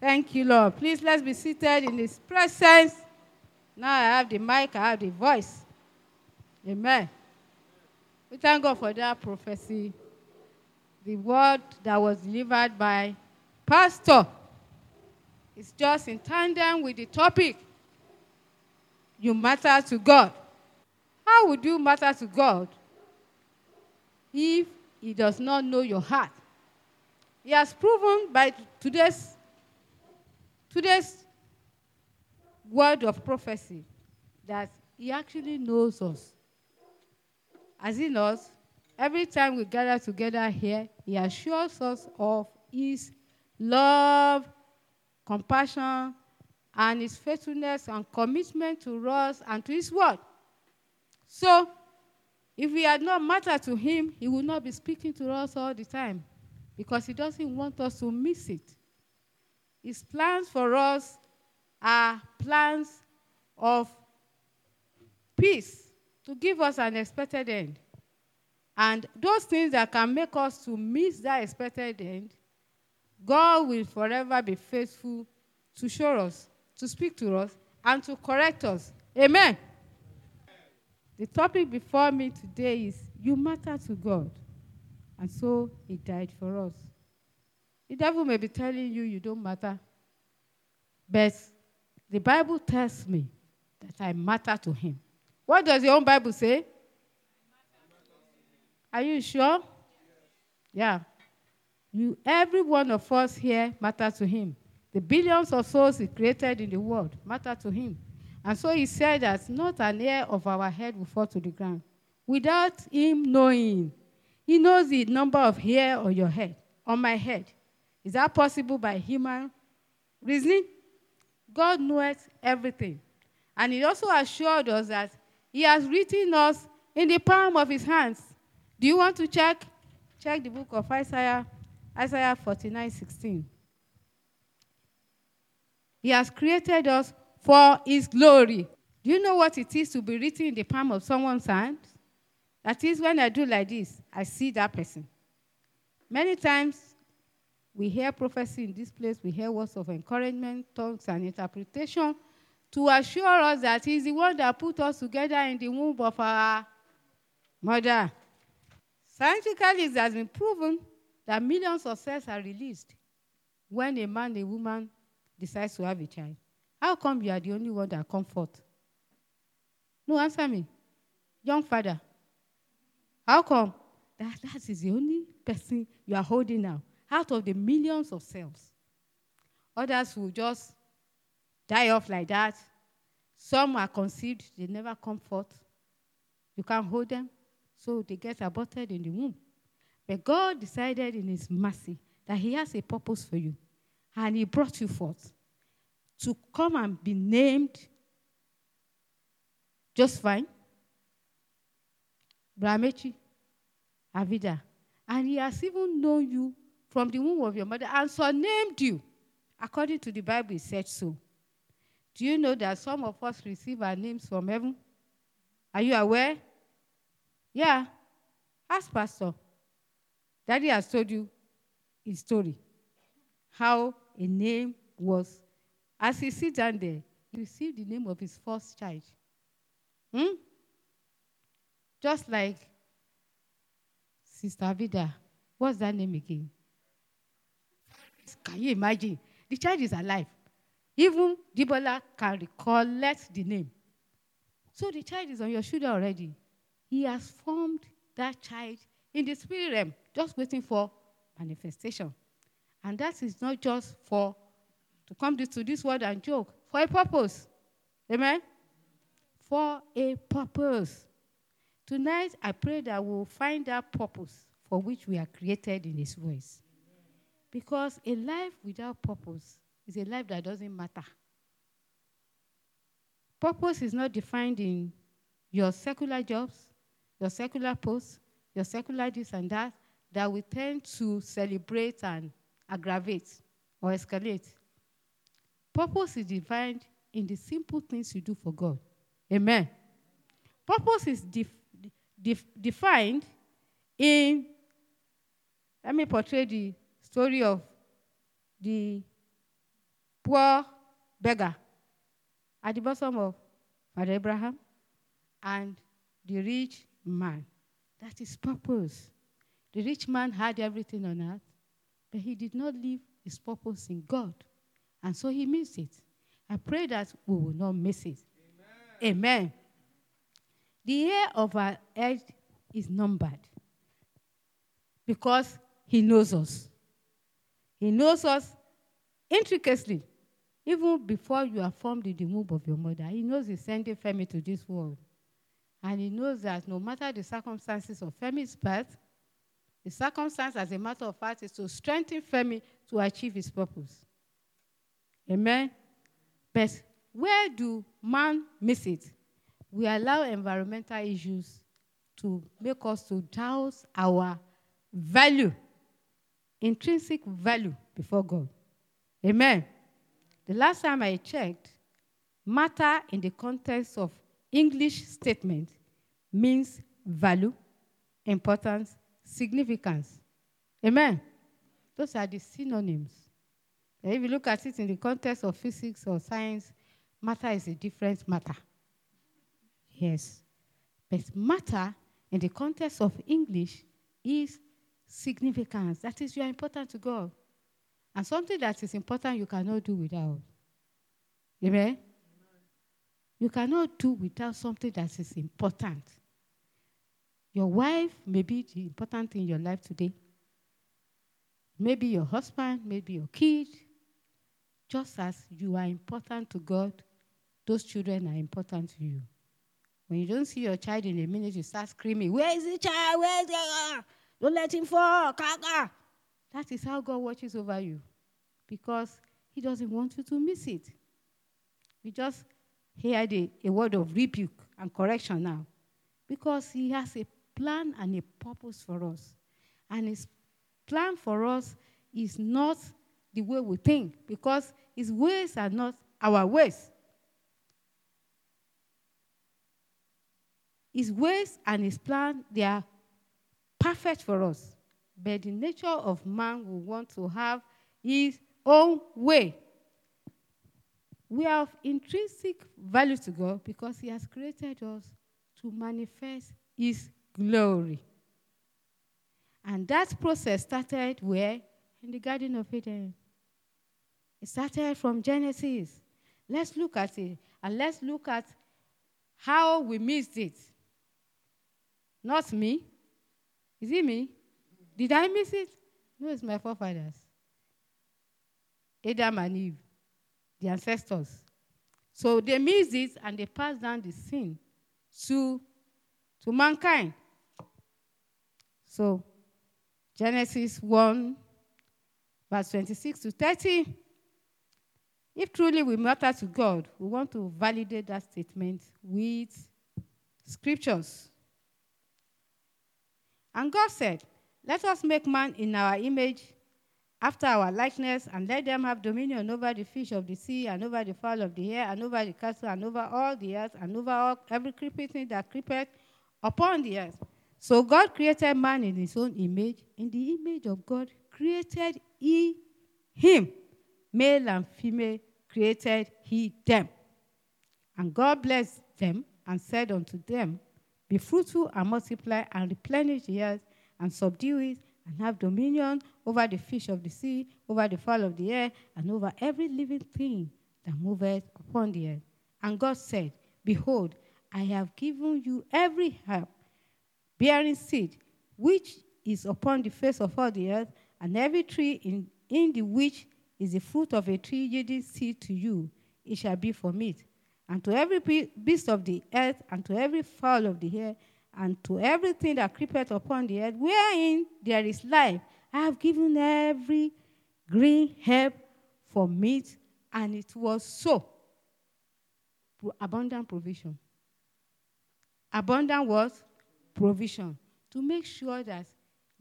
Thank you, Lord. Please let's be seated in His presence. Now I have the mic, I have the voice. Amen. We thank God for that prophecy. The word that was delivered by Pastor is just in tandem with the topic. You matter to God. How would you matter to God if He does not know your heart? He has proven by today's, today's word of prophecy that He actually knows us. As He knows, every time we gather together here, He assures us of His love, compassion, and His faithfulness and commitment to us and to His word. So, if we had not mattered to Him, He would not be speaking to us all the time because He doesn't want us to miss it. His plans for us are plans of peace to give us an expected end. And those things that can make us to miss that expected end, God will forever be faithful to show us, to speak to us, and to correct us. Amen. The topic before me today is You matter to God. And so He died for us. The devil may be telling you you don't matter, but the Bible tells me that I matter to Him. What does your own Bible say? Are you sure? Yeah. You, every one of us here matter to him. The billions of souls he created in the world matter to him. And so he said that not an hair of our head will fall to the ground without him knowing. He knows the number of hair on your head, on my head. Is that possible by human reasoning? God knows everything. And he also assured us that he has written us in the palm of his hands. Do you want to check? Check the book of Isaiah, Isaiah 49 16. He has created us for his glory. Do you know what it is to be written in the palm of someone's hand? That is, when I do like this, I see that person. Many times, we hear prophecy in this place, we hear words of encouragement, tongues, and interpretation to assure us that He's the one that put us together in the womb of our mother. Scientifically, it has been proven that millions of cells are released when a man, a woman decides to have a child. How come you are the only one that comfort? No, answer me. Young father. How come? That, that is the only person you are holding now out of the millions of cells. Others will just die off like that. Some are conceived, they never come forth. You can't hold them, so they get aborted in the womb. But God decided in His mercy that He has a purpose for you, and He brought you forth to come and be named just fine. Bramechi, Avida. And he has even known you from the womb of your mother and so named you. According to the Bible, it said so. Do you know that some of us receive our names from heaven? Are you aware? Yeah. Ask Pastor. Daddy has told you his story. How a name was. As he sits down there, he received the name of his first child. Hmm? Just like Sister Vida. What's that name again? Can you imagine? The child is alive. Even Debola can recollect the name. So the child is on your shoulder already. He has formed that child in the spirit realm, just waiting for manifestation. And that is not just for to come to this world and joke, for a purpose. Amen? For a purpose. Tonight, I pray that we'll find that purpose for which we are created in His voice. Because a life without purpose is a life that doesn't matter. Purpose is not defined in your secular jobs, your secular posts, your secular this and that, that we tend to celebrate and aggravate or escalate. Purpose is defined in the simple things you do for God. Amen. Purpose is def- def- defined in, let me portray the story of the poor beggar at the bottom of Father Abraham and the rich man. That is purpose. The rich man had everything on earth, but he did not live his purpose in God. And so he missed it. I pray that we will not miss it. Amen. Amen. The year of our age is numbered because he knows us. He knows us intricately. Even before you are formed in the womb of your mother, he knows he's sending Femi to this world. And he knows that no matter the circumstances of Femi's birth, the circumstance, as a matter of fact, is to strengthen Femi to achieve his purpose. Amen? But where do man miss it? We allow environmental issues to make us to doubt our value, intrinsic value before God. Amen. The last time I checked, matter in the context of English statement means value, importance, significance. Amen. Those are the synonyms. And if you look at it in the context of physics or science, matter is a different matter. Yes. But matter in the context of English is significance. That is, you are important to God. And something that is important you cannot do without. Amen? You cannot do without something that is important. Your wife may be the important thing in your life today. Maybe your husband, maybe your kid. Just as you are important to God, those children are important to you. When you don't see your child in a minute, you start screaming, Where is the child? Where is the Don't let him fall. Kaka. That is how God watches over you. Because he doesn't want you to miss it. We just heard a, a word of rebuke and correction now. Because he has a plan and a purpose for us. And his plan for us is not the way we think, because his ways are not our ways. His ways and his plan, they are perfect for us. But the nature of man will want to have his own way. We have intrinsic value to God because he has created us to manifest his glory. And that process started where? In the Garden of Eden. It started from Genesis. Let's look at it and let's look at how we missed it. Not me. Is it me? Did I miss it? No, it's my forefathers. Adam and Eve, the ancestors. So they missed it and they passed down the sin to, to mankind. So, Genesis 1, verse 26 to 30. If truly we matter to God, we want to validate that statement with scriptures. And God said, Let us make man in our image, after our likeness, and let them have dominion over the fish of the sea, and over the fowl of the air, and over the cattle, and over all the earth, and over all, every creeping thing that creepeth upon the earth. So God created man in his own image. In the image of God created he him. Male and female created he them. And God blessed them and said unto them, Be fruitful and multiply and replenish the earth and subdue it and have dominion over the fish of the sea, over the fowl of the air, and over every living thing that moveth upon the earth. And God said, Behold, I have given you every herb bearing seed, which is upon the face of all the earth, and every tree in, in the which is the fruit of a tree yielding seed to you, it shall be for meat. And to every beast of the earth, and to every fowl of the air, and to everything that creepeth upon the earth, wherein there is life, I have given every green herb for meat, and it was so. Abundant provision. Abundant what? provision to make sure that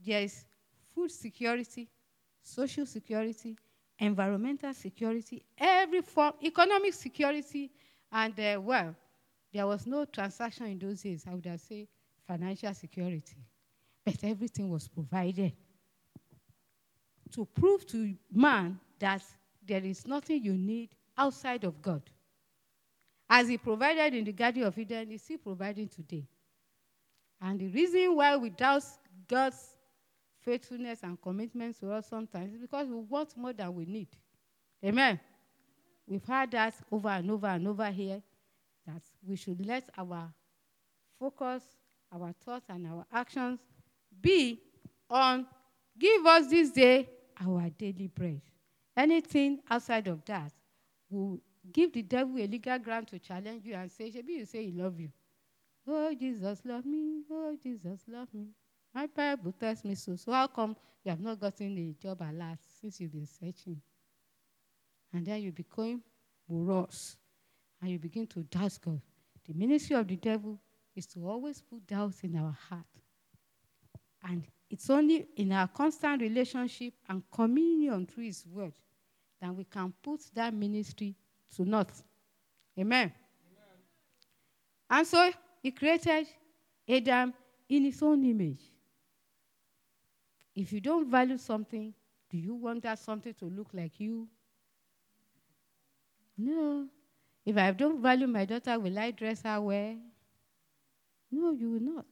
there is food security, social security, environmental security, every form, economic security, and uh, well, there was no transaction in those days. I would have said financial security, but everything was provided to prove to man that there is nothing you need outside of God. As He provided in the Garden of Eden, He's still providing today. And the reason why we doubt God's faithfulness and commitment to us sometimes is because we want more than we need. Amen. We've heard that over and over and over here that we should let our focus, our thoughts, and our actions be on give us this day our daily bread. Anything outside of that will give the devil a legal ground to challenge you and say, Maybe you say he love you. Oh, Jesus, love me. Oh, Jesus, love me. My Bible tells me so. So how come you have not gotten a job at last since you've been searching? And then you become morose and you begin to doubt God. The ministry of the devil is to always put doubts in our heart. And it's only in our constant relationship and communion through His word that we can put that ministry to naught. Amen. Amen. And so He created Adam in His own image. If you don't value something, do you want that something to look like you? No. If I don't value my daughter, will I dress her well? No, you will not.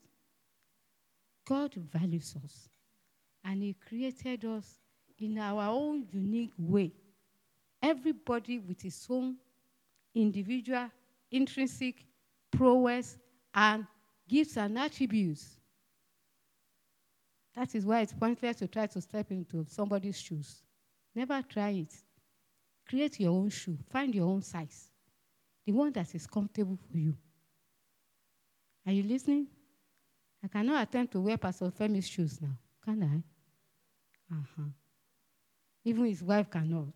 God values us. And He created us in our own unique way. Everybody with his own individual, intrinsic prowess and gifts and attributes. That is why it's pointless to try to step into somebody's shoes. Never try it. Create your own shoe, find your own size, the one that is comfortable for you. Are you listening? I cannot attempt to wear Pastor Femi's shoes now, can I? Uh-huh. Even his wife cannot.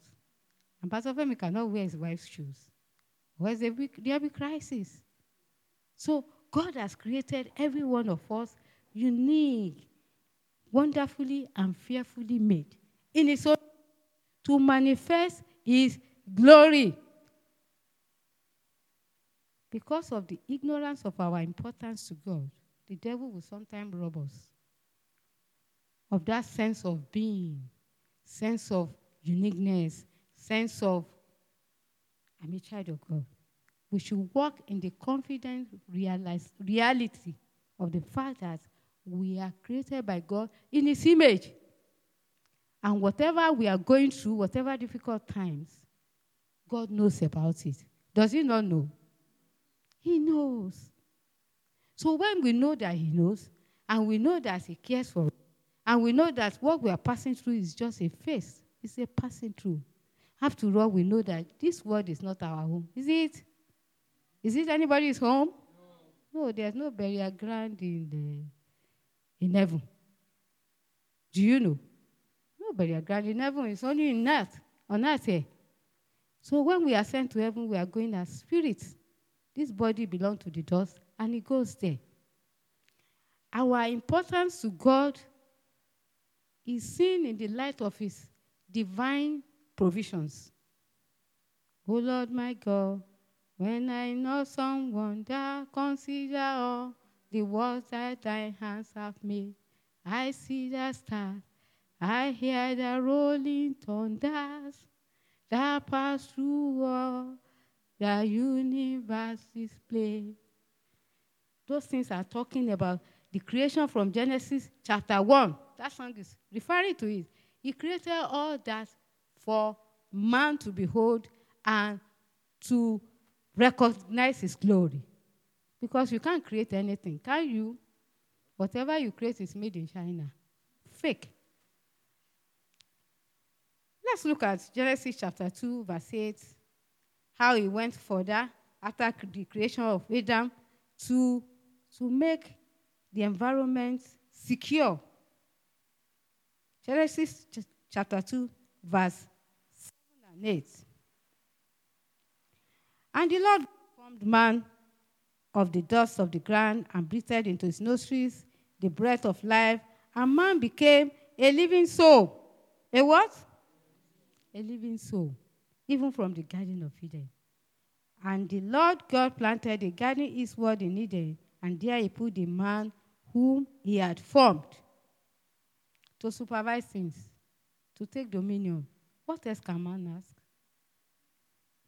And Pastor Femi cannot wear his wife's shoes. Where's the there be crisis? So God has created every one of us unique, wonderfully and fearfully made in His own to manifest His glory. Because of the ignorance of our importance to God, the devil will sometimes rob us of that sense of being, sense of uniqueness, sense of I'm a child of God. We should walk in the confident realize, reality of the fact that we are created by God in His image. And whatever we are going through, whatever difficult times, God knows about it. Does He not know? He knows. So when we know that He knows, and we know that He cares for us, and we know that what we are passing through is just a phase, it's a passing through. After all, we know that this world is not our home. Is it? Is it anybody's home? No, no there's no burial ground in, the, in heaven. Do you know? No burial ground in heaven. It's only in earth, on earth here. So when we ascend to heaven, we are going as spirits. This body belongs to the dust, and it goes there. Our importance to God is seen in the light of His divine provisions. Oh Lord my God, when I know someone that consider all the works that thy hands have made, I see the stars, I hear the rolling thunders that pass through all the universe display. Those things are talking about the creation from Genesis chapter 1. That song is referring to it. He created all that for man to behold and to recognize his glory. Because you can't create anything, can you? Whatever you create is made in China. Fake. Let's look at Genesis chapter 2, verse 8, how he went further after the creation of Adam to, to make the environment secure. Genesis ch- chapter 2, verse 7 and 8. And the Lord formed man of the dust of the ground and breathed into his nostrils the breath of life, and man became a living soul. A what? A living soul, even from the Garden of Eden. And the Lord God planted a garden eastward in Eden, and there he put the man whom he had formed to supervise things, to take dominion. What else can man ask?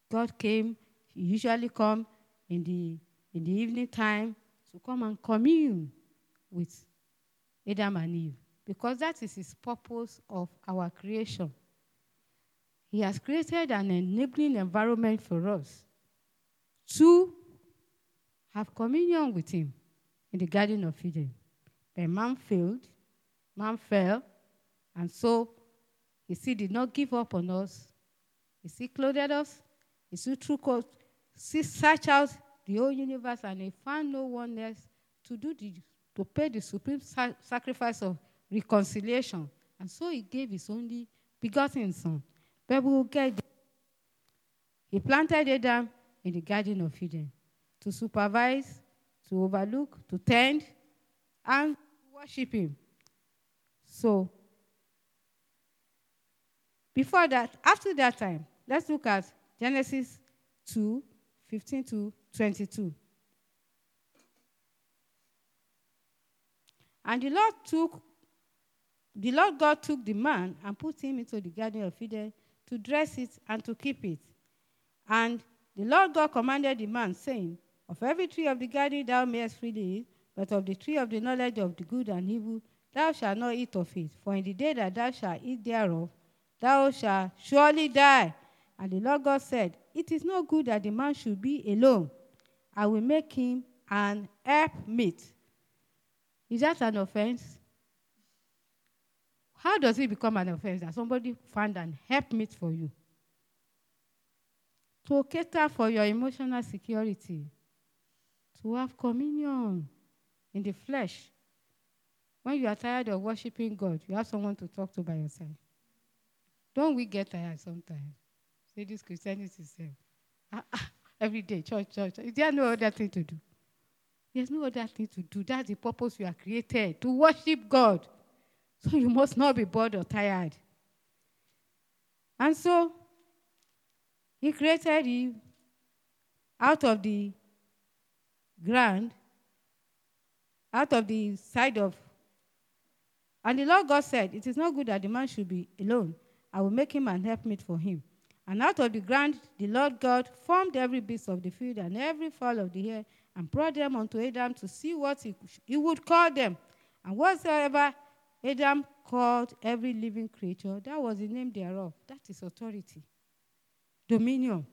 God came, he usually come in the, in the evening time to come and commune with Adam and Eve because that is his purpose of our creation. He has created an enabling environment for us to have communion with him in the Garden of Eden. But man failed, man fell, and so he still did not give up on us. He still clothed us. He still took us, still searched out the whole universe, and he found no one else to do the, to pay the supreme sa- sacrifice of reconciliation. And so he gave his only begotten son. But we will get there. He planted Adam in the Garden of Eden to supervise, to overlook, to tend, and worship him. So, before that, after that time, let's look at Genesis 2 15 to 22. And the Lord took, the Lord God took the man and put him into the Garden of Eden to dress it and to keep it. And the Lord God commanded the man, saying, Of every tree of the garden thou mayest freely eat, but of the tree of the knowledge of the good and evil thou shalt not eat of it. For in the day that thou shalt eat thereof, thou shalt surely die. And the Lord God said, It is not good that the man should be alone. I will make him an helpmeet. Is that an offense? How does it become an offense that somebody found an helpmeet for you? To cater for your emotional security, to have communion in the flesh. When you are tired of worshiping God, you have someone to talk to by your side. Don't we get tired sometimes? Say this Christianity is ah, ah, every day, church, church. Is there no other thing to do? There's no other thing to do. That's the purpose you are created to worship God. So you must not be bored or tired. And so he created Eve out of the ground, out of the side of. And the Lord God said, It is not good that the man should be alone. I will make him an helpmeet for him. And out of the ground the Lord God formed every beast of the field and every fowl of the air and brought them unto Adam to see what he, he would call them. And whatsoever Adam called every living creature, that was the name thereof. That is authority, dominion.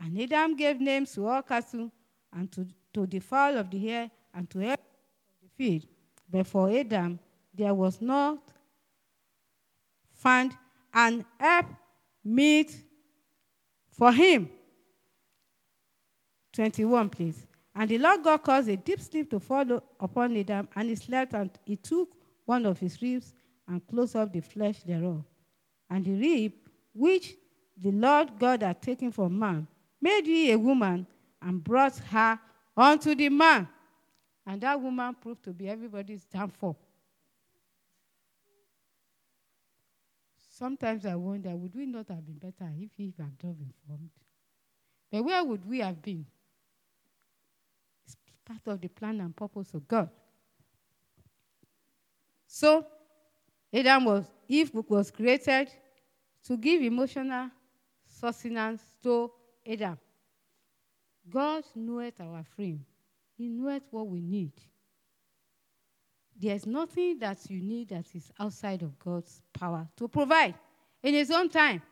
And Adam gave names to all cattle and to, to the fowl of the air and to every the field. But for Adam there was not found an help meet for him. 21, please. And the Lord God caused a deep sleep to fall upon Adam, and he slept, and he took one of his ribs and closed up the flesh thereof. And the rib which the Lord God had taken from man made he a woman and brought her unto the man. And that woman proved to be everybody's downfall. Sometimes I wonder, would we not have been better if Eve had not been formed? But where would we have been? It's part of the plan and purpose of God. So, Adam was, Eve was created to give emotional sustenance to Adam. God knoweth our frame. He knoweth what we need. There's nothing that you need that is outside of God's power to provide in His own time.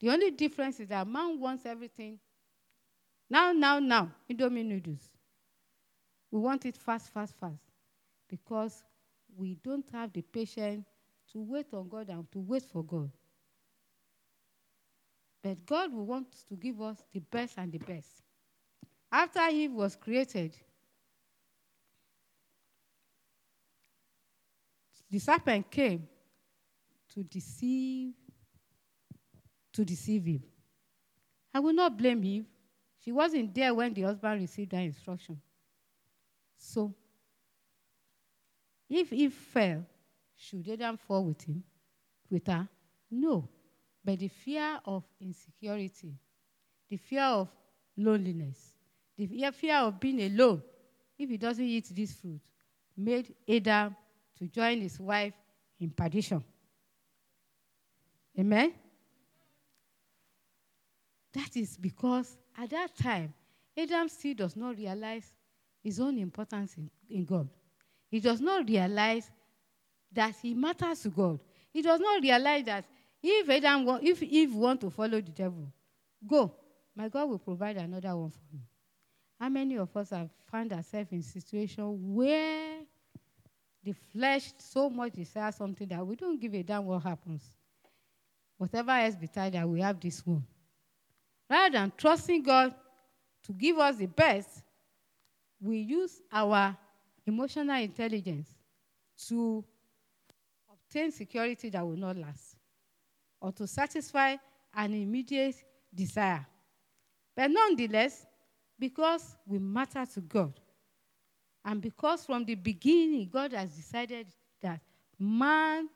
The only difference is that man wants everything now, now, now. Indomie noodles. We want it fast, fast, fast. Because we don't have the patience to wait on God and to wait for God. But God will want to give us the best and the best. After Eve was created, the serpent came to deceive to deceive him. I will not blame Eve. She wasn't there when the husband received that instruction. So, if Eve fell, should Adam fall with him, with her? No. But the fear of insecurity, the fear of loneliness, the fear of being alone, if he doesn't eat this fruit, made Adam to join his wife in perdition. Amen? That is because at that time, Adam still does not realize his own importance in, in God. He does not realize that he matters to God. He does not realize that if Adam, if Eve want to follow the devil, go. My God will provide another one for me. How many of us have found ourselves in situation where the flesh so much desires something that we don't give a damn what happens? Whatever else betide that we have this one. Rather than trusting God to give us the best, we use our emotional intelligence to obtain security that will not last or to satisfy an immediate desire. But nonetheless, because we matter to God, and because from the beginning God has decided that man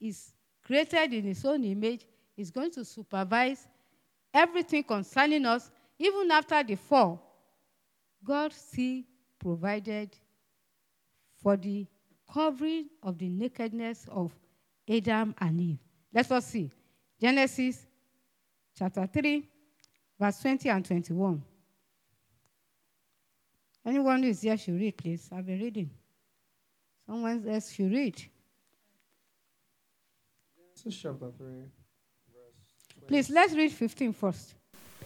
is created in his own image, is going to supervise everything concerning us, even after the fall, God still provided for the covering of the nakedness of Adam and Eve. Let us see. Genesis chapter 3, verse 20 and 21. Anyone who is here should read, please. I've been reading. Someone else should read. Genesis chapter 3, verse Please, let's read 15 first.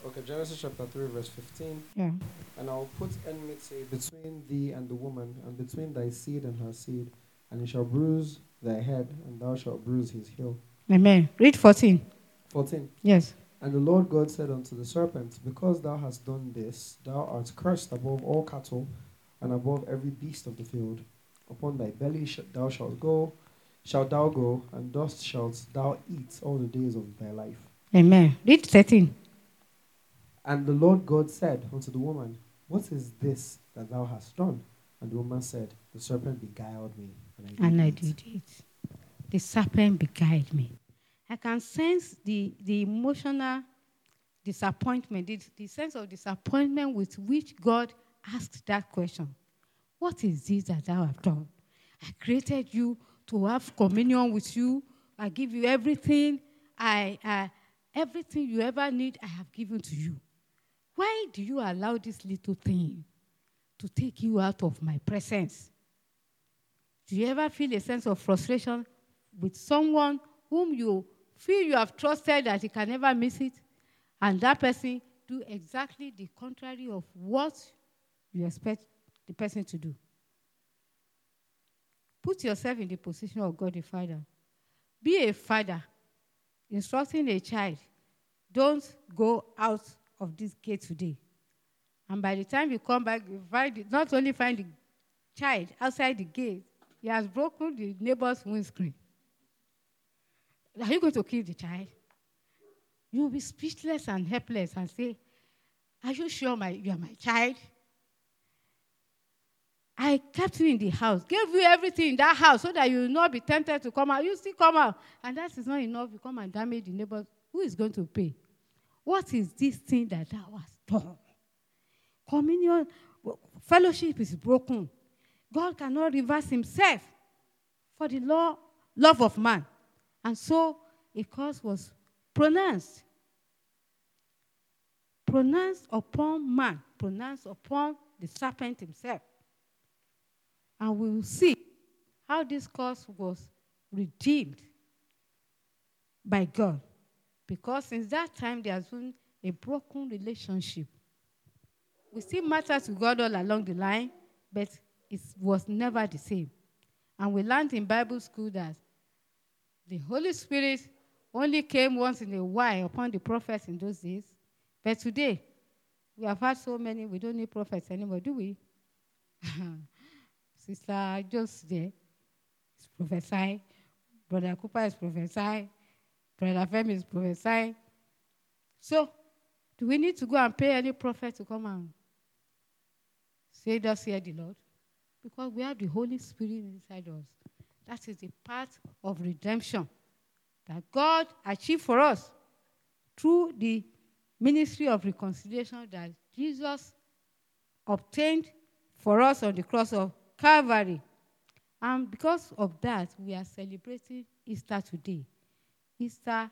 Okay, Genesis chapter 3, verse 15. Yeah. And I'll put enmity between thee and the woman, and between thy seed and her seed, and he shall bruise thy head, and thou shalt bruise his heel. Amen. Read 14. 14. Yes. And the Lord God said unto the serpent, Because thou hast done this, thou art cursed above all cattle, and above every beast of the field. Upon thy belly sh- thou shalt go, shalt thou go, and dust shalt thou eat all the days of thy life. Amen. Read 13. And the Lord God said unto the woman, What is this that thou hast done? And the woman said, The serpent beguiled me, and I did, And I it." did it. The serpent beguiled me. I can sense the, the emotional disappointment, the, the sense of disappointment with which God asked that question. What is this that thou have done? I created you to have communion with you. I give you everything. I, I everything you ever need, I have given to you. Why do you allow this little thing to take you out of my presence? Do you ever feel a sense of frustration with someone whom you feel you have trusted that he can never miss it, and that person do exactly the contrary of what you expect the person to do? Put yourself in the position of God the Father. Be a father instructing a child, don't go out of this gate today. And by the time you come back, you find it, not only find the child outside the gate, he has broken the neighbor's windscreen. Are you going to kill the child? You will be speechless and helpless and say, Are you sure my, you are my child? I kept you in the house, gave you everything in that house so that you will not be tempted to come out. You still come out. And that is not enough. You come and damage the neighbor. Who is going to pay? What is this thing that thou hast done? Communion, fellowship is broken. God cannot reverse himself for the law, love of man. And so a curse was pronounced. Pronounced upon man, pronounced upon the serpent himself. And we will see how this curse was redeemed by God. Because since that time, there has been a broken relationship. We still matter to God all along the line, but it was never the same. And we learned in Bible school that the Holy Spirit only came once in a while upon the prophets in those days. But today, we have had so many, we don't need prophets anymore, do we? Sister just is prophesying. Brother Cooper is prophesying. Brother Femi is prophesying. So, do we need to go and pay any prophet to come and say, Thus hear the Lord? Because we have the Holy Spirit inside us. That is the part of redemption that God achieved for us through the ministry of reconciliation that Jesus obtained for us on the cross of Calvary. And because of that, we are celebrating Easter today. Easter,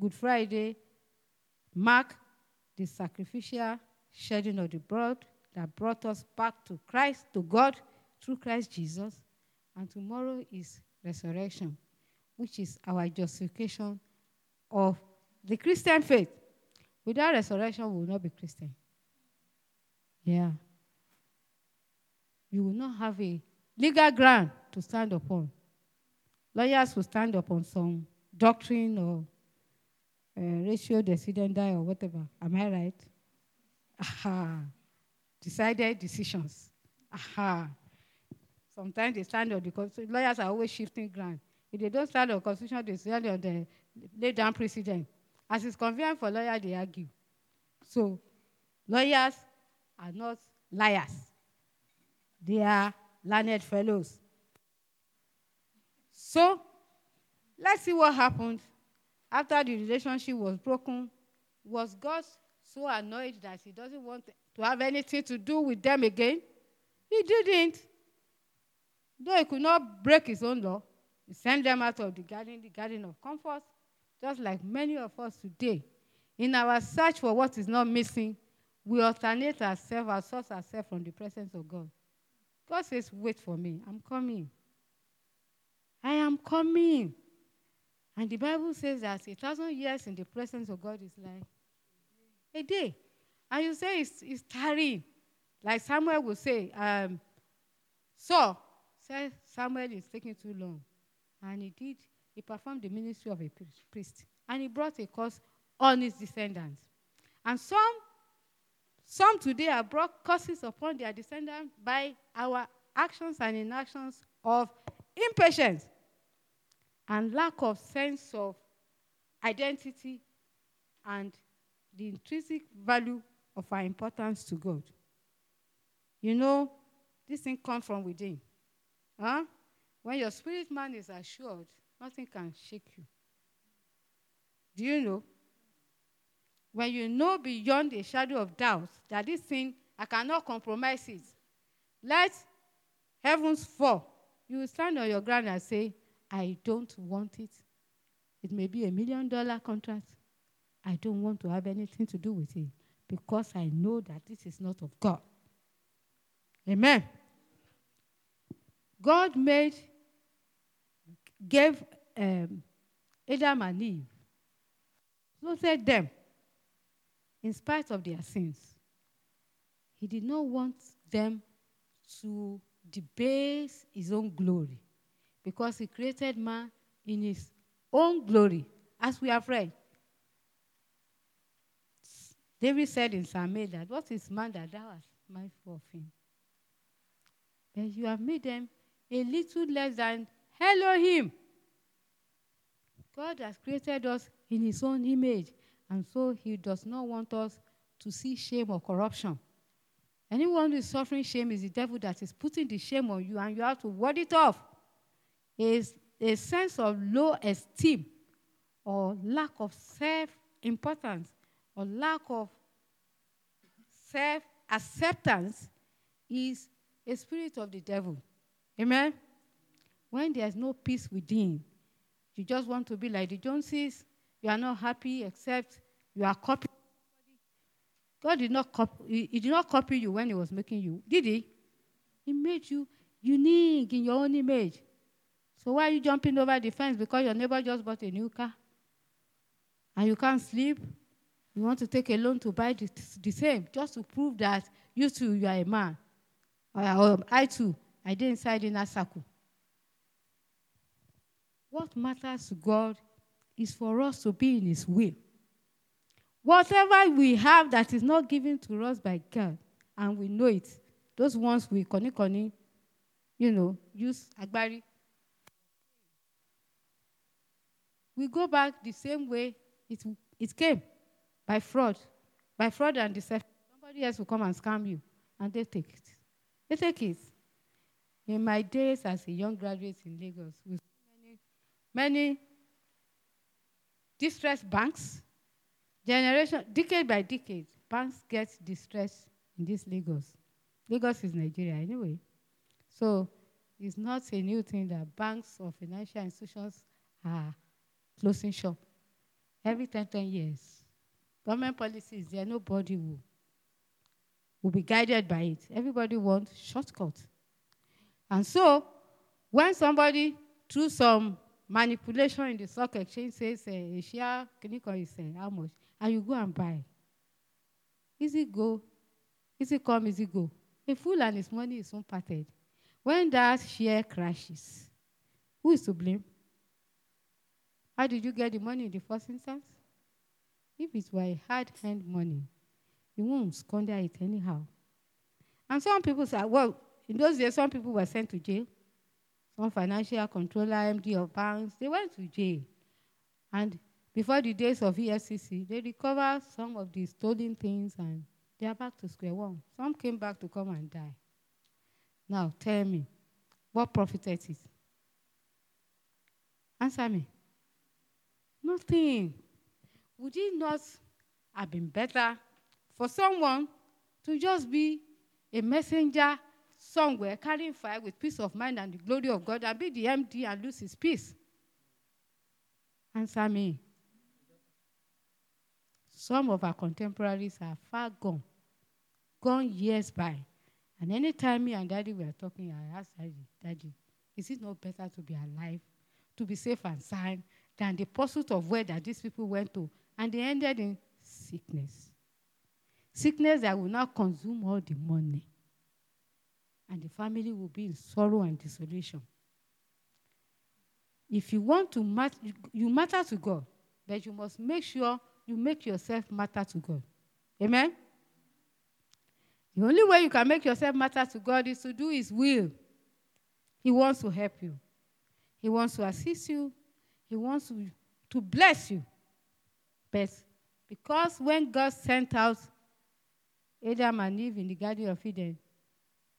Good Friday, mark the sacrificial shedding of the blood that brought us back to Christ, to God, through Christ Jesus. And tomorrow is resurrection, which is our justification of the Christian faith. Without resurrection, we will not be Christian. Yeah. You will not have a legal ground to stand upon. Lawyers will stand upon some doctrine or uh, ratio decidendi or whatever. Am I right? Aha. Decided decisions. Aha. Sometimes they stand on the constitution. Lawyers are always shifting ground. If they don't stand on the constitution, they stand on the lay down precedent. As it's convenient for lawyers, they argue. So, lawyers are not liars. They are learned fellows. So, let's see what happened after the relationship was broken. Was God so annoyed that he doesn't want to have anything to do with them again? He didn't. Though he could not break his own law, he sent them out of the garden, the garden of comfort, just like many of us today. In our search for what is not missing, we alternate ourselves, ourselves, ourselves from the presence of God. God says, Wait for me. I'm coming. I am coming. And the Bible says that a thousand years in the presence of God is like a day. And you say it's, it's. Like Samuel will say, um, so, said Samuel is taking too long. And he did, he performed the ministry of a priest. And he brought a curse on his descendants. And some some today have brought curses upon their descendants by our actions and inactions of impatience and lack of sense of identity and the intrinsic value of our importance to God. You know, this thing comes from within. Huh? When your spirit man is assured, nothing can shake you. Do you know? when you know beyond a shadow of doubt that this thing, I cannot compromise it, let heavens fall. You will stand on your ground and say, I don't want it. It may be a million dollar contract. I don't want to have anything to do with it because I know that this is not of God. Amen. God made, gave um, Adam and Eve, said them in spite of their sins. He did not want them to debase his own glory because he created man in his own glory, as we have read. David said in Psalm 8 that, What is man that thou hast mindful of him? But you have made them a little less than Elohim. God has created us in his own image. And so he does not want us to see shame or corruption. Anyone who is suffering shame is the devil that is putting the shame on you, and you have to ward it off. Is a sense of low esteem or lack of self importance or lack of self acceptance is a spirit of the devil. Amen? When there's no peace within, you just want to be like the Joneses, you are not happy except you are copying. God did not copy, he did not copy you when he was making you, did he? He made you unique in your own image. So why are you jumping over the fence because your neighbor just bought a new car? And you can't sleep? You want to take a loan to buy the, the same just to prove that you too, you are a man. Or um, I too, I did inside in that circle. What matters to God is for us to be in His will. Whatever we have that is not given to us by God, and we know it, those ones we koni koni, you know, use agbari. We go back the same way it, it came by fraud, by fraud and deception. Somebody else will come and scam you, and they take it. They take it. In my days as a young graduate in Lagos, with many, many distressed banks. Generation, decade by decade, banks get distressed in this Lagos. Lagos is Nigeria anyway. So it's not a new thing that banks or financial institutions are closing shop every 10, 10 years. government policies, there, nobody will, will be guided by it. Everybody wants shortcut. And so, when somebody, through some manipulation in the stock exchange, says uh, a share, can you call it, uh, how much? And you go and buy. Easy go, easy come, easy go. A fool and his money is soon parted. When that share crashes, who is to blame? How did you get the money in the first instance? If it were hard hand money, you won't squander it anyhow. And some people say, well, in those days, some people were sent to jail. Some financial controller, MD of banks, they went to jail. And before the days of EFCC, they recovered some of the stolen things and they are back to square one. Some came back to come and die. Now, tell me, what profited it? Answer me. Nothing. Would it not have been better for someone to just be a messenger somewhere carrying fire with peace of mind and the glory of God and be the MD and lose his peace? Answer me. Some of our contemporaries are far gone, gone years by. And anytime me and daddy were talking, I asked daddy, daddy, is it not better to be alive, to be safe and sound, than the pursuit of where that these people went to? And they ended in sickness. Sickness that will not consume all the money. And the family will be in sorrow and desolation. If you want to matter, you matter to God, but you must make sure you make yourself matter to God. Amen? The only way you can make yourself matter to God is to do His will. He wants to help you, He wants to assist you, He wants to, bless you. But because when God sent out Adam and Eve in the Garden of Eden,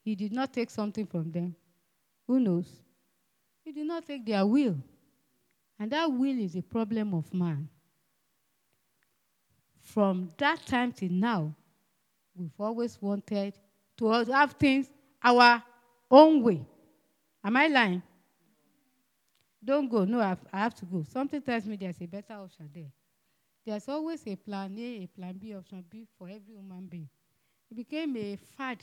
He did not take something from them. Who knows? He did not take their will. And that will is a problem of man. From that time till now, we've always wanted to have things our own way. Am I lying? Don't go. No, I have to go. Something tells me there's a better option there. There's always a plan A, a plan B, option B for every human being. It became a fad.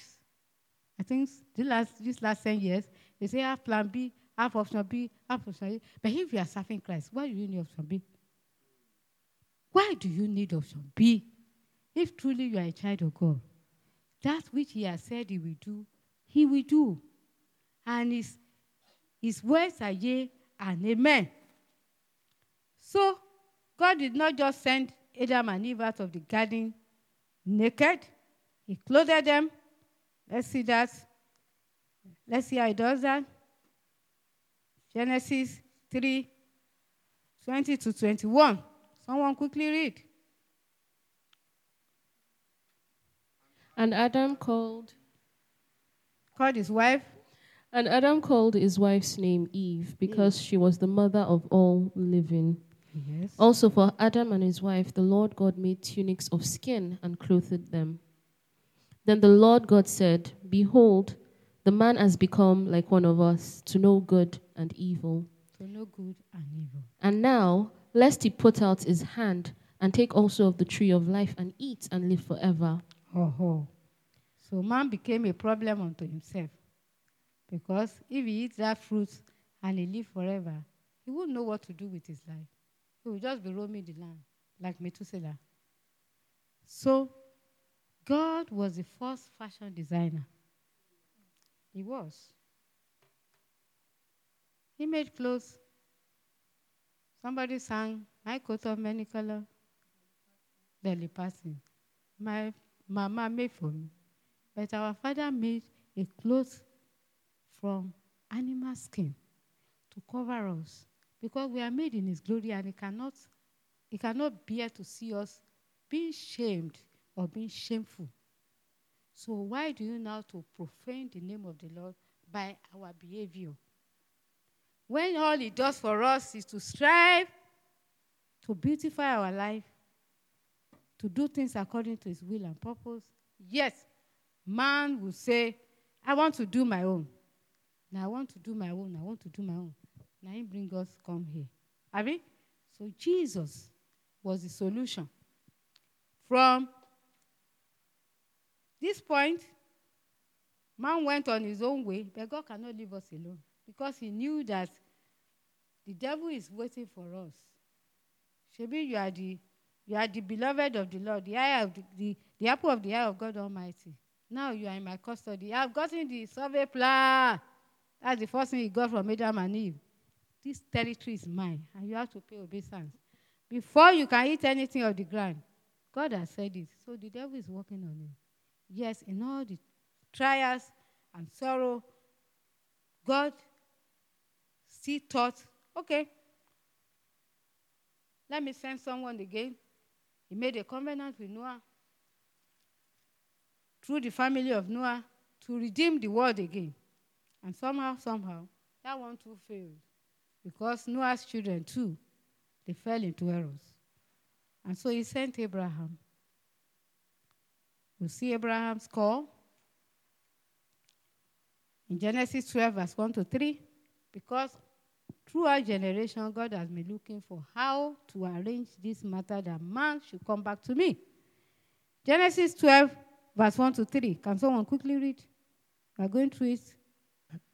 I think the last, these last 10 years, they say have plan B, have option B, have option A. But if you are serving Christ, why do you need option B? Why do you need option B? If truly you are a child of God, that which He has said He will do, He will do. And His, his words are yea and amen. So, God did not just send Adam and Eve out of the garden naked, He clothed them. Let's see that. Let's see how He does that. Genesis 3 20 to 21. Someone quickly read. And Adam called Called his wife. And Adam called his wife's name Eve because she was the mother of all living. Yes. Also for Adam and his wife the Lord God made tunics of skin and clothed them. Then the Lord God said, Behold, the man has become like one of us to know good and evil. So no good and evil. And now, lest he put out his hand and take also of the tree of life and eat and live forever. Oh, oh. So man became a problem unto himself. Because if he eats that fruit and he live forever, he won't know what to do with his life. He will just be roaming the land like Methuselah. So God was the first fashion designer. He was. He made clothes. Somebody sang, My coat of many colors, Dolly Parton. My mama made for me. But our father made a cloth from animal skin to cover us because we are made in his glory and he cannot, he cannot bear to see us being shamed or being shameful. So why do you now to profane the name of the Lord by our behavior? When all he does for us is to strive to beautify our life, to do things according to his will and purpose, yes, man will say, I want to do my own. Now I want to do my own. I want to do my own. Now he bring us come here. Abi? So Jesus was the solution. From this point, man went on his own way, but God cannot leave us alone because he knew that the devil is waiting for us. Maybe you are the you are the beloved of the Lord, the eye of the, the, the apple of the eye of God Almighty. Now you are in my custody. I have gotten the survey plan. That's the first thing he got from Adam and Eve. This territory is mine, and you have to pay obeisance. Before you can eat anything of the ground, God has said it. So the devil is working on you. Yes, in all the trials and sorrow, God still thought, okay, let me send someone again. He made a covenant with Noah through the family of Noah to redeem the world again. And somehow, somehow, that one too failed. Because Noah's children too, they fell into errors. And so he sent Abraham. You see Abraham's call in Genesis 12, verse 1 to 3. Because through our generation, God has been looking for how to arrange this matter that man should come back to me. Genesis 12, verse 1 to 3. Can someone quickly read? We're going through it.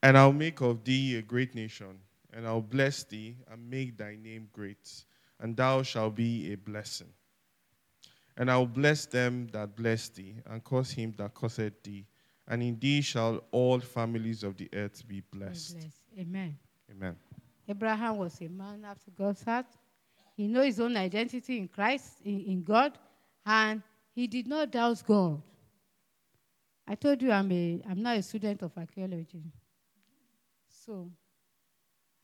And I'll make of thee a great nation, and I'll bless thee and make thy name great, and thou shalt be a blessing. And I'll bless them that bless thee, and curse him that curseth thee, and in thee shall all families of the earth be blessed. Bless. Amen. Amen. Abraham was a man after God's heart. He knew his own identity in Christ, in, in God, and he did not doubt God. I told you I'm, a, I'm not a student of archaeology. So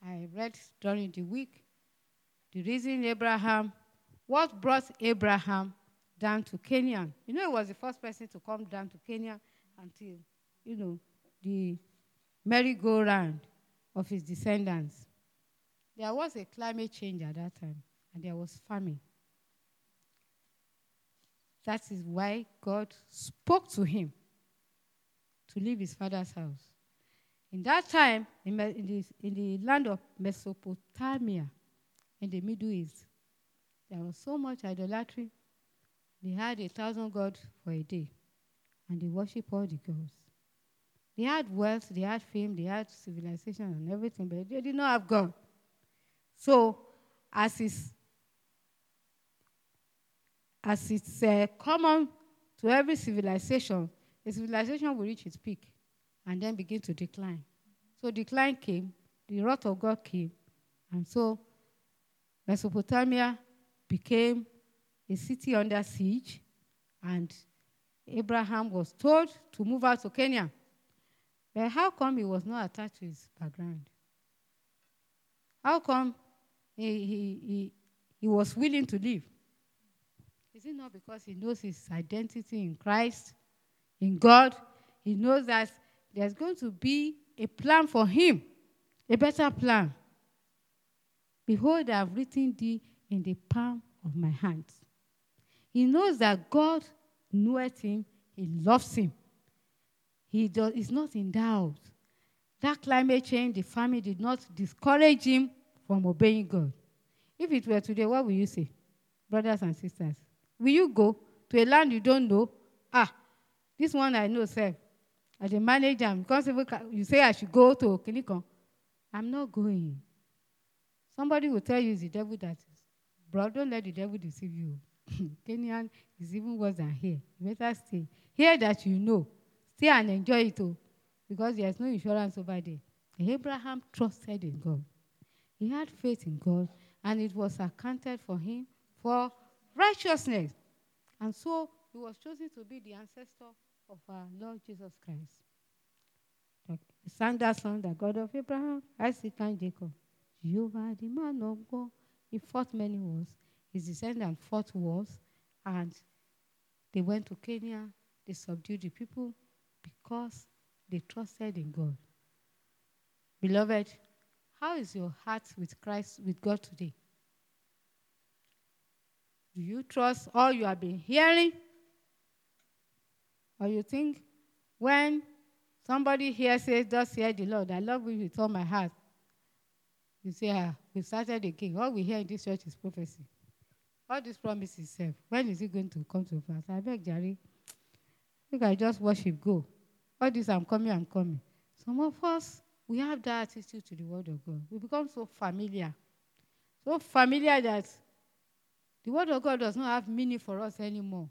I read during the week the reason Abraham, what brought Abraham down to Canaan. You know, he was the first person to come down to Canaan until, you know, the merry-go-round of his descendants. There was a climate change at that time, and there was famine. That is why God spoke to him to leave his father's house. In that time, in, the, in the land of Mesopotamia, in the Middle East, there was so much idolatry. They had a thousand gods for a day, and they worship all the gods. They had wealth, they had fame, they had civilization and everything, but they did not have God. So, as is as it's uh, common to every civilization, a civilization will reach its peak and then begin to decline. So decline came, the wrath of God came, and so Mesopotamia became a city under siege, and Abraham was told to move out to Canaan. But how come he was not attached to his background? How come he, he, he, he was willing to leave? Is it not because he knows his identity in Christ, in God? He knows that there's going to be a plan for him, a better plan. Behold, I have written thee in the palm of my hand. He knows that God knoweth him, he loves him. He does, is not in doubt. That climate change, the famine did not discourage him from obeying God. If it were today, what will you say, brothers and sisters? Will you go to a land you don't know? Ah, this one I know, sir. I dey manage them. Because you say I should go to Kinikon, I'm not going. Somebody will tell you it's the devil that is. Bro, don't let the devil deceive you. Canaan is even worse than here. You better stay. Here that you know, stay and enjoy it too. Because there's no insurance over there. Abraham trusted in God. He had faith in God, and it was accounted for him for righteousness. And so he was chosen to be the ancestor of our Lord Jesus Christ. That song, the God of Abraham, Isaac, and Jacob. Jehovah, the man of God. He fought many wars. His descendants fought wars, and they went to Canaan. They subdued the people because they trusted in God. Beloved, how is your heart with Christ, with God today? Do you trust all you have been hearing? Or you think when somebody here says, Thus hear the Lord, I love you with all my heart. You say, ah, we started again. All we hear in this church is prophecy. all these promises self, when is it going to come to pass? I beg Jerry. You can just worship, go. All this, I'm coming, I'm coming. Some of us, we have that attitude to the word of God. We become so familiar. So familiar that the word of God does not have meaning for us anymore.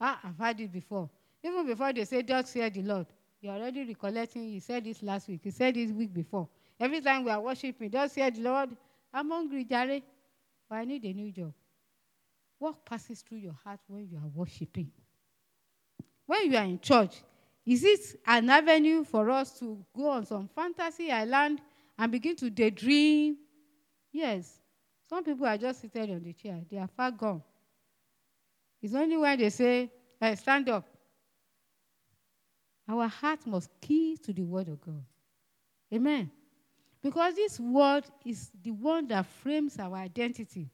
Ah, I've heard it before. Even before they say, just fear the Lord. You're already recollecting, You said this last week, You said this week before. Every time we are worshiping, just fear the Lord. I'm hungry, Jerry, but I need a new job. What passes through your heart when you are worshiping? When you are in church, is it an avenue for us to go on some fantasy island and begin to daydream? Yes. Some people are just seated on the chair, they are far gone. It's only when they say, hey, stand up. Our heart must key to the word of God. Amen. Because this word is the one that frames our identity.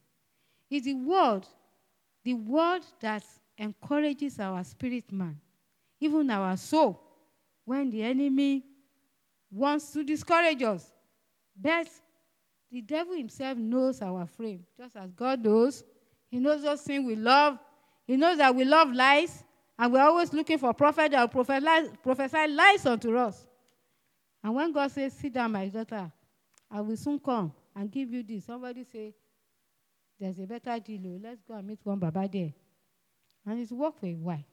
It's the word, the word that encourages our spirit man, even our soul, when the enemy wants to discourage us. But the devil himself knows our frame, just as God knows. He knows those things we love. He knows that we love lies, and we're always looking for prophet that will prophesy, prophesy lies unto us. And when God says, Sit down, my daughter, I will soon come and give you this. Somebody say, There's a better deal. Oh. Let's go and meet one Baba there. And it's work for a while.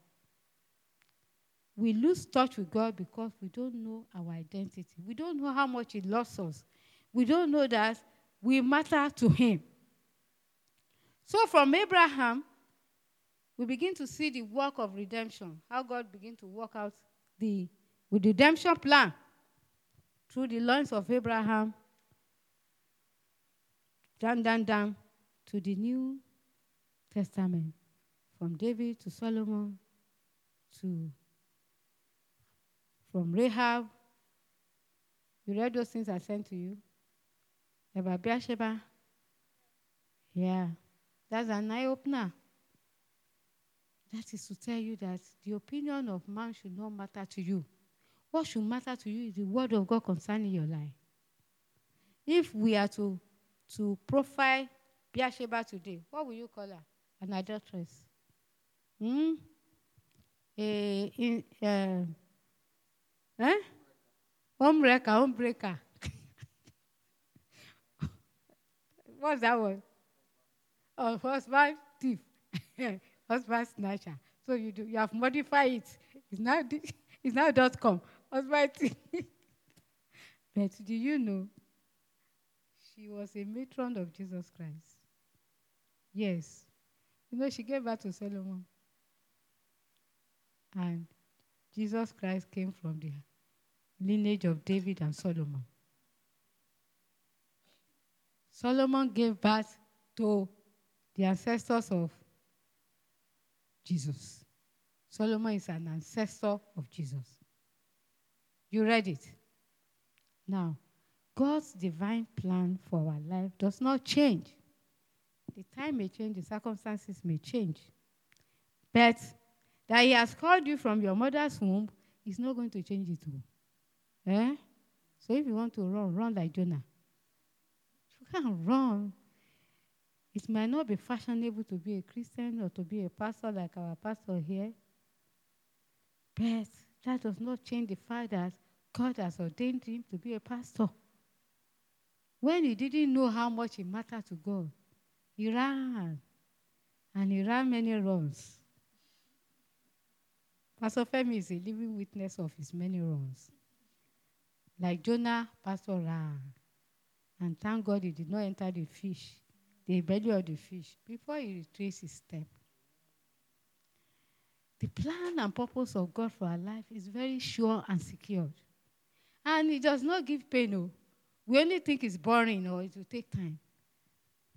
We lose touch with God because we don't know our identity. We don't know how much He loves us. We don't know that we matter to Him. So from Abraham, we begin to see the work of redemption, how God began to work out the redemption plan through the loins of Abraham, down, down, down to the New Testament, from David to Solomon to from Rahab. You read those things I sent to you? Yeah, that's an eye opener. That is to tell you that the opinion of man should not matter to you. What should matter to you is the word of God concerning your life. If we are to, to profile Beersheba today, what will you call her? An adulteress. Hmm? A, in, uh, eh? Homebreaker, homebreaker. What's that one? Oh, husband thief. husband snatcher. So you do you have modified it. It's now it's now dot com. Husband but do you know she was a matron of Jesus Christ? Yes. You know, she gave birth to Solomon. And Jesus Christ came from the lineage of David and Solomon. Solomon gave birth to the ancestors of Jesus. Solomon is an ancestor of Jesus. You read it. Now, God's divine plan for our life does not change. The time may change, the circumstances may change. But that He has called you from your mother's womb is not going to change it. Eh? So if you want to run, run like Jonah. You can't run. It might not be fashionable to be a Christian or to be a pastor like our pastor here. But that does not change the fact that God has ordained him to be a pastor. When he didn't know how much it mattered to God, he ran. And he ran many runs. Pastor Femi is a living witness of his many runs. Like Jonah, Pastor ran. And thank God he did not enter the fish, the belly of the fish, before he retraced his step. The plan and purpose of God for our life is very sure and secured. And it does not give pain. No. We only think it's boring or it will take time.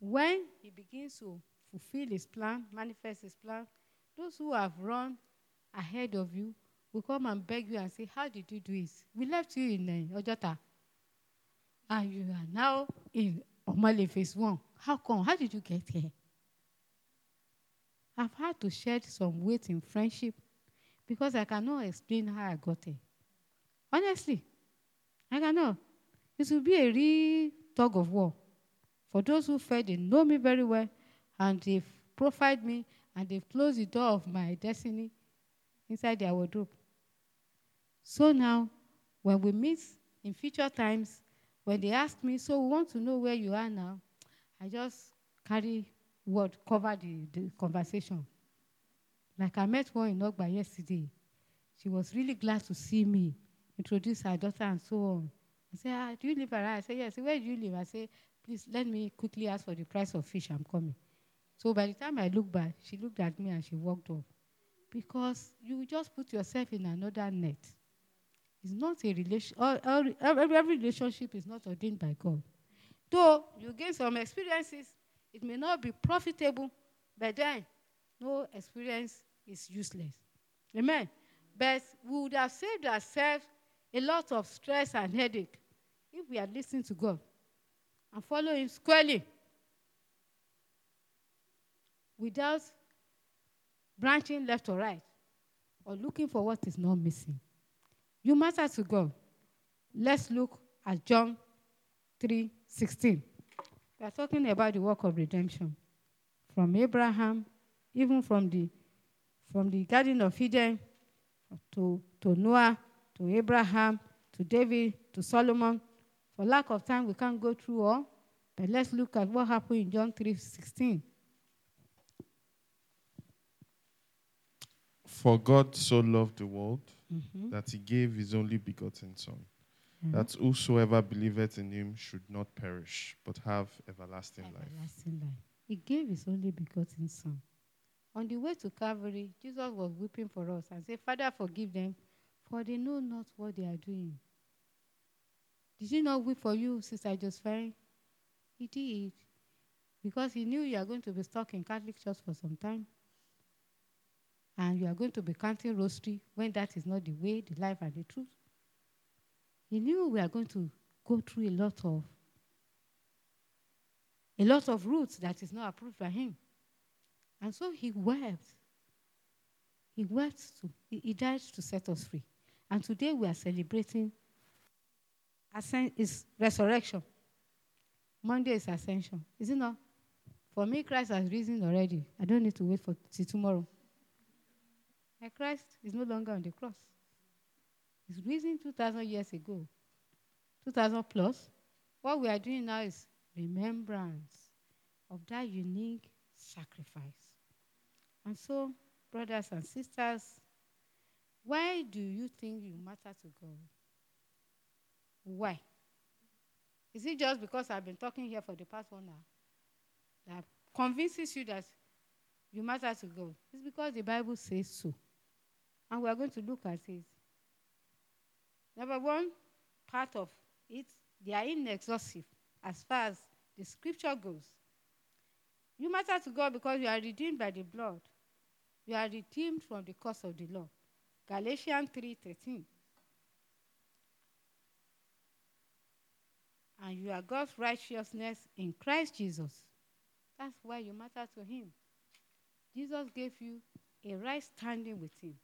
When he begins to fulfill his plan, manifest his plan, those who have run ahead of you will come and beg you and say, How did you do it? We left you in uh, Ojota. And you are now in Omole phase one. How come? How did you get here? I've had to shed some weight in friendship because I cannot explain how I got here. Honestly, I cannot. It will be a real tug of war. For those who felt they know me very well and they've profiled me and they've closed the door of my destiny inside their wardrobe. So now, when we meet in future times, when they ask me, so we want to know where you are now, I just carry word, cover the, the conversation. Like I met one in Ogba yesterday. She was really glad to see me, introduce her daughter and so on. I said, ah, do you live around? I said, yes. Where do you live? I said, please let me quickly ask for the price of fish. I'm coming. So by the time I looked back, she looked at me and she walked off. Because you just put yourself in another net. It's not a relation. Every, every relationship is not ordained by God. Though you gain some experiences, it may not be profitable, but then no experience is useless. Amen. But we would have saved ourselves a lot of stress and headache if we had listened to God and followed Him squarely without branching left or right or looking for what is not missing. You matter to God. Let's look at John 3 16. We are talking about the work of redemption from Abraham, even from the, from the Garden of Eden to, to Noah, to Abraham, to David, to Solomon. For lack of time, we can't go through all, but let's look at what happened in John 3 16. For God so loved the world Mm-hmm. that he gave his only begotten Son, That whosoever believeth in him should not perish, but have everlasting life. Everlasting life. He gave his only begotten Son. On the way to Calvary, Jesus was weeping for us and said, Father, forgive them, for they know not what they are doing. Did he not weep for you, Sister Josephine? He did. Because he knew you are going to be stuck in Catholic Church for some time. And you are going to be counting rosary when that is not the way, the life, and the truth. He knew we are going to go through a lot of a lot of routes that is not approved by him. And so he wept. He wept to, he, died to set us free. And today we are celebrating ascen- is resurrection. Monday is ascension. Is it not? For me, Christ has risen already. I don't need to wait for till tomorrow. Christ is no longer on the cross. He's risen 2,000 years ago. 2,000 plus. What we are doing now is remembrance of that unique sacrifice. And so, brothers and sisters, why do you think you matter to God? Why? Is it just because I've been talking here for the past one hour that convinces you that you matter to God? It's because the Bible says so. And we are going to look at it. Number one part of it, they are inexhaustive as far as the scripture goes. You matter to God because you are redeemed by the blood. You are redeemed from the curse of the law. Galatians 3:13. And you are God's righteousness in Christ Jesus. That's why you matter to him. Jesus gave you a right standing with him.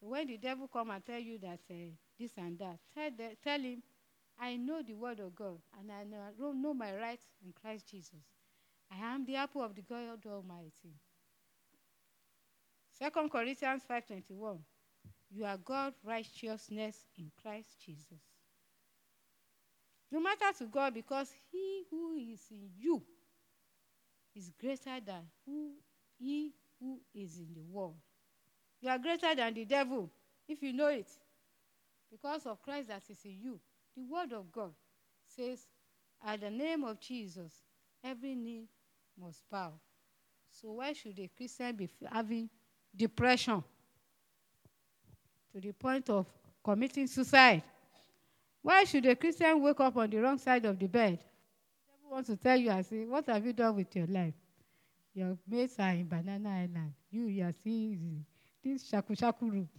So when the devil come and tell you that uh, this and that, tell, the, tell him, I know the word of God and I know, know my rights in Christ Jesus. I am the apple of the God Almighty. Second Corinthians 5:21. You are God's righteousness in Christ Jesus. You matter to God because he who is in you is greater than who he who is in the world. You are greater than the devil if you know it. Because of Christ that is in you. The word of God says, at the name of Jesus, every knee must bow. So why should a Christian be having depression to the point of committing suicide? Why should a Christian wake up on the wrong side of the bed? The devil wants to tell you, I say, what have you done with your life? Your mates are in Banana Island. You, you are seeing this shaku shaku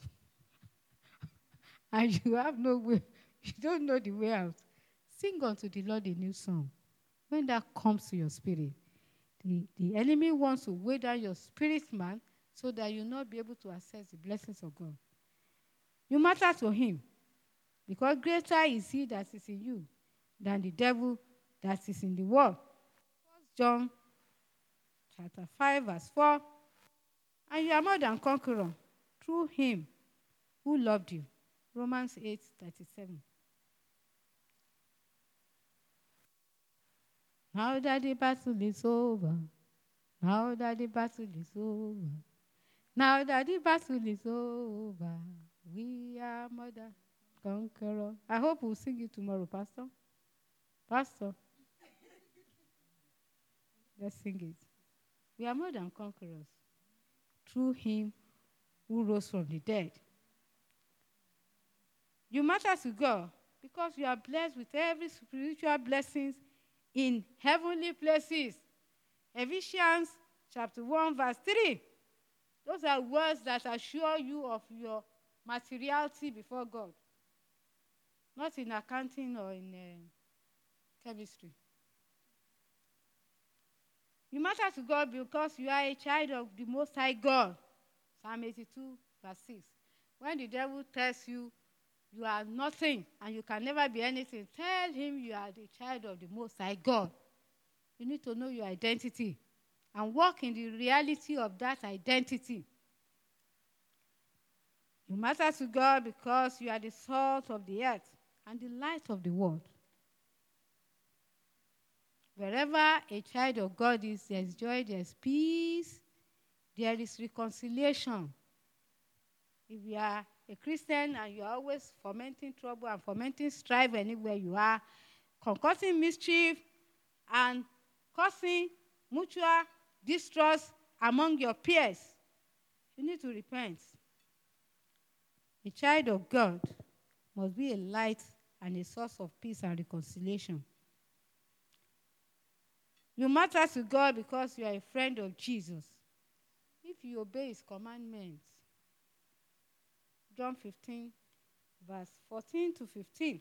and you have no way, you don't know the way out. Sing unto the Lord a new song. When that comes to your spirit, the, the enemy wants to weigh down your spirit man so that you'll not be able to access the blessings of God. You matter to him because greater is he that is in you than the devil that is in the world. First John chapter 5, verse 4. And you are more than conqueror through him who loved you. Romans 8, 37. Now that the battle is over, now that the battle is over, now that the battle is over, we are more than conqueror. I hope we'll sing it tomorrow, Pastor. Pastor. Let's sing it. We are more than conquerors through him who rose from the dead. You matter to God because you are blessed with every spiritual blessings in heavenly places. Ephesians chapter 1, verse 3. Those are words that assure you of your materiality before God, not in accounting or in uh, chemistry. You matter to God because you are a child of the Most High God. Psalm 82, verse 6. When the devil tells you you are nothing and you can never be anything, tell him you are the child of the Most High God. You need to know your identity and walk in the reality of that identity. You matter to God because you are the salt of the earth and the light of the world. Wherever a child of God is, there is joy, there is peace, there is reconciliation. If you are a Christian and you are always fomenting trouble and fomenting strife anywhere you are, concocting mischief and causing mutual distrust among your peers, you need to repent. A child of God must be a light and a source of peace and reconciliation. You matter to God because you are a friend of Jesus. If you obey his commandments, John 15, verse 14 to 15.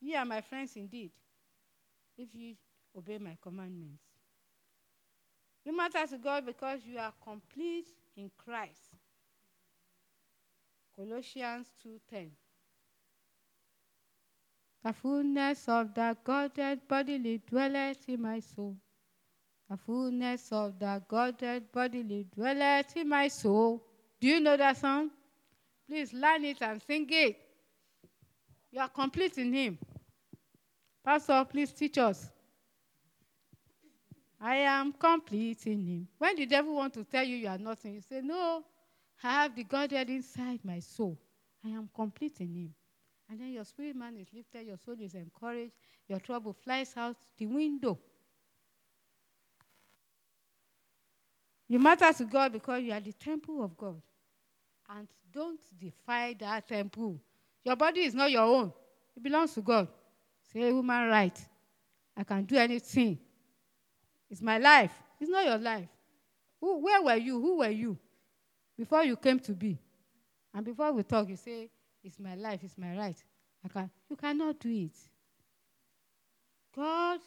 Ye are my friends indeed, if you obey my commandments. You matter to God because you are complete in Christ. Colossians 2:10. The fullness of the Godhead bodily dwelleth in my soul. The fullness of the Godhead bodily dwelleth in my soul. Do you know that song? Please learn it and sing it. You are complete in Him. Pastor, please teach us. I am complete in Him. When the devil wants to tell you you are nothing, you say, No, I have the Godhead inside my soul. I am complete in Him. And then your spirit man is lifted, your soul is encouraged, your trouble flies out the window. You matter to God because you are the temple of God. And don't defy that temple. Your body is not your own, it belongs to God. Say, woman, right. I can do anything. It's my life. It's not your life. Who, where were you? Who were you before you came to be? And before we talk, you say, It's my life, it's my right. I can, you cannot do it. God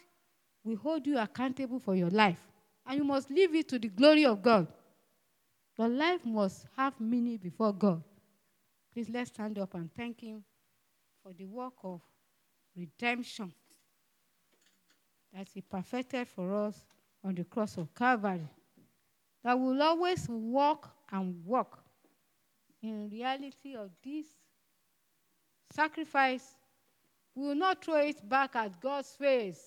will hold you accountable for your life, and you must leave it to the glory of God. Your life must have meaning before God. Please let's stand up and thank Him for the work of redemption that He perfected for us on the cross of Calvary. That will always walk and walk in reality of this sacrifice. We will not throw it back at God's face.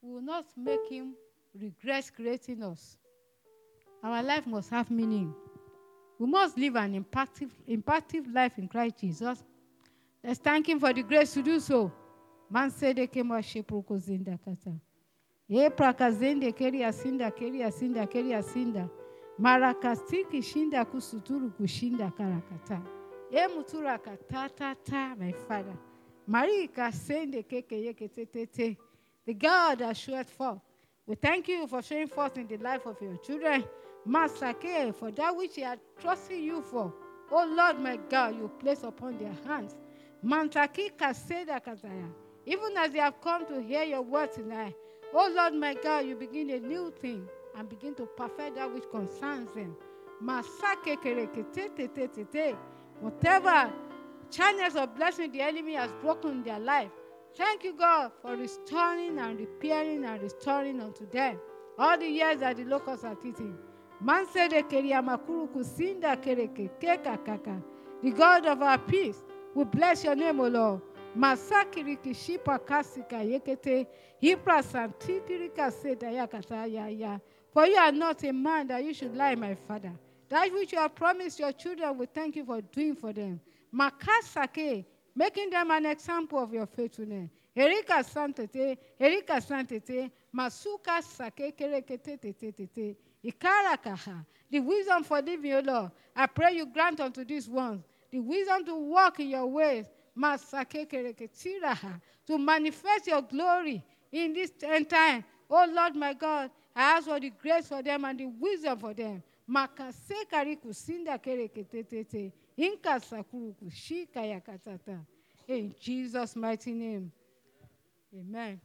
We will not make Him regret creating us. Our life must have meaning. We must live an impactful, life in Christ Jesus. Let's thank Him for the grace to do so. Man said they came out zinda kata. E prakazende keri asinda keri asinda keri asinda. Marakastiki shinda kusuturu kushinda karakata. E mutura katata my father. Marika sende keke yeke te The God that showed forth. We thank you for showing forth in the life of your children. Masake, for that which they are trusting you for. Oh Lord, my God, you place upon their hands. Mantaki kaseda kataya. Even as they have come to hear your word tonight. Oh Lord, my God, you begin a new thing and begin to perfect that which concerns them. Masake kerekete Whatever channels of blessing the enemy has broken in their life. Thank you, God, for restoring and repairing and restoring unto them all the years that the locusts are eating. The God of our peace, we bless your name, O Lord. Masakiriki shipa kasika yekete hipra santikirika seda yakata ya ya. For you are not a man that you should lie, my father. That which you have promised your children, we thank you for doing for them. Makasake, making them an example of your faithfulness. Erika santete, Erika santete, Masuka sake kerekete tete tete. Ikarakaha. The wisdom for living, O Lord. I pray you grant unto these ones the wisdom to walk in your ways. Masake kereketiraha. To manifest your glory in this end time. Oh Lord my God, I ask for the grace for them and the wisdom for them. Makase kariku sinda kereketete. Inka sakuruku shika yakatata. In Jesus' mighty name. Amen.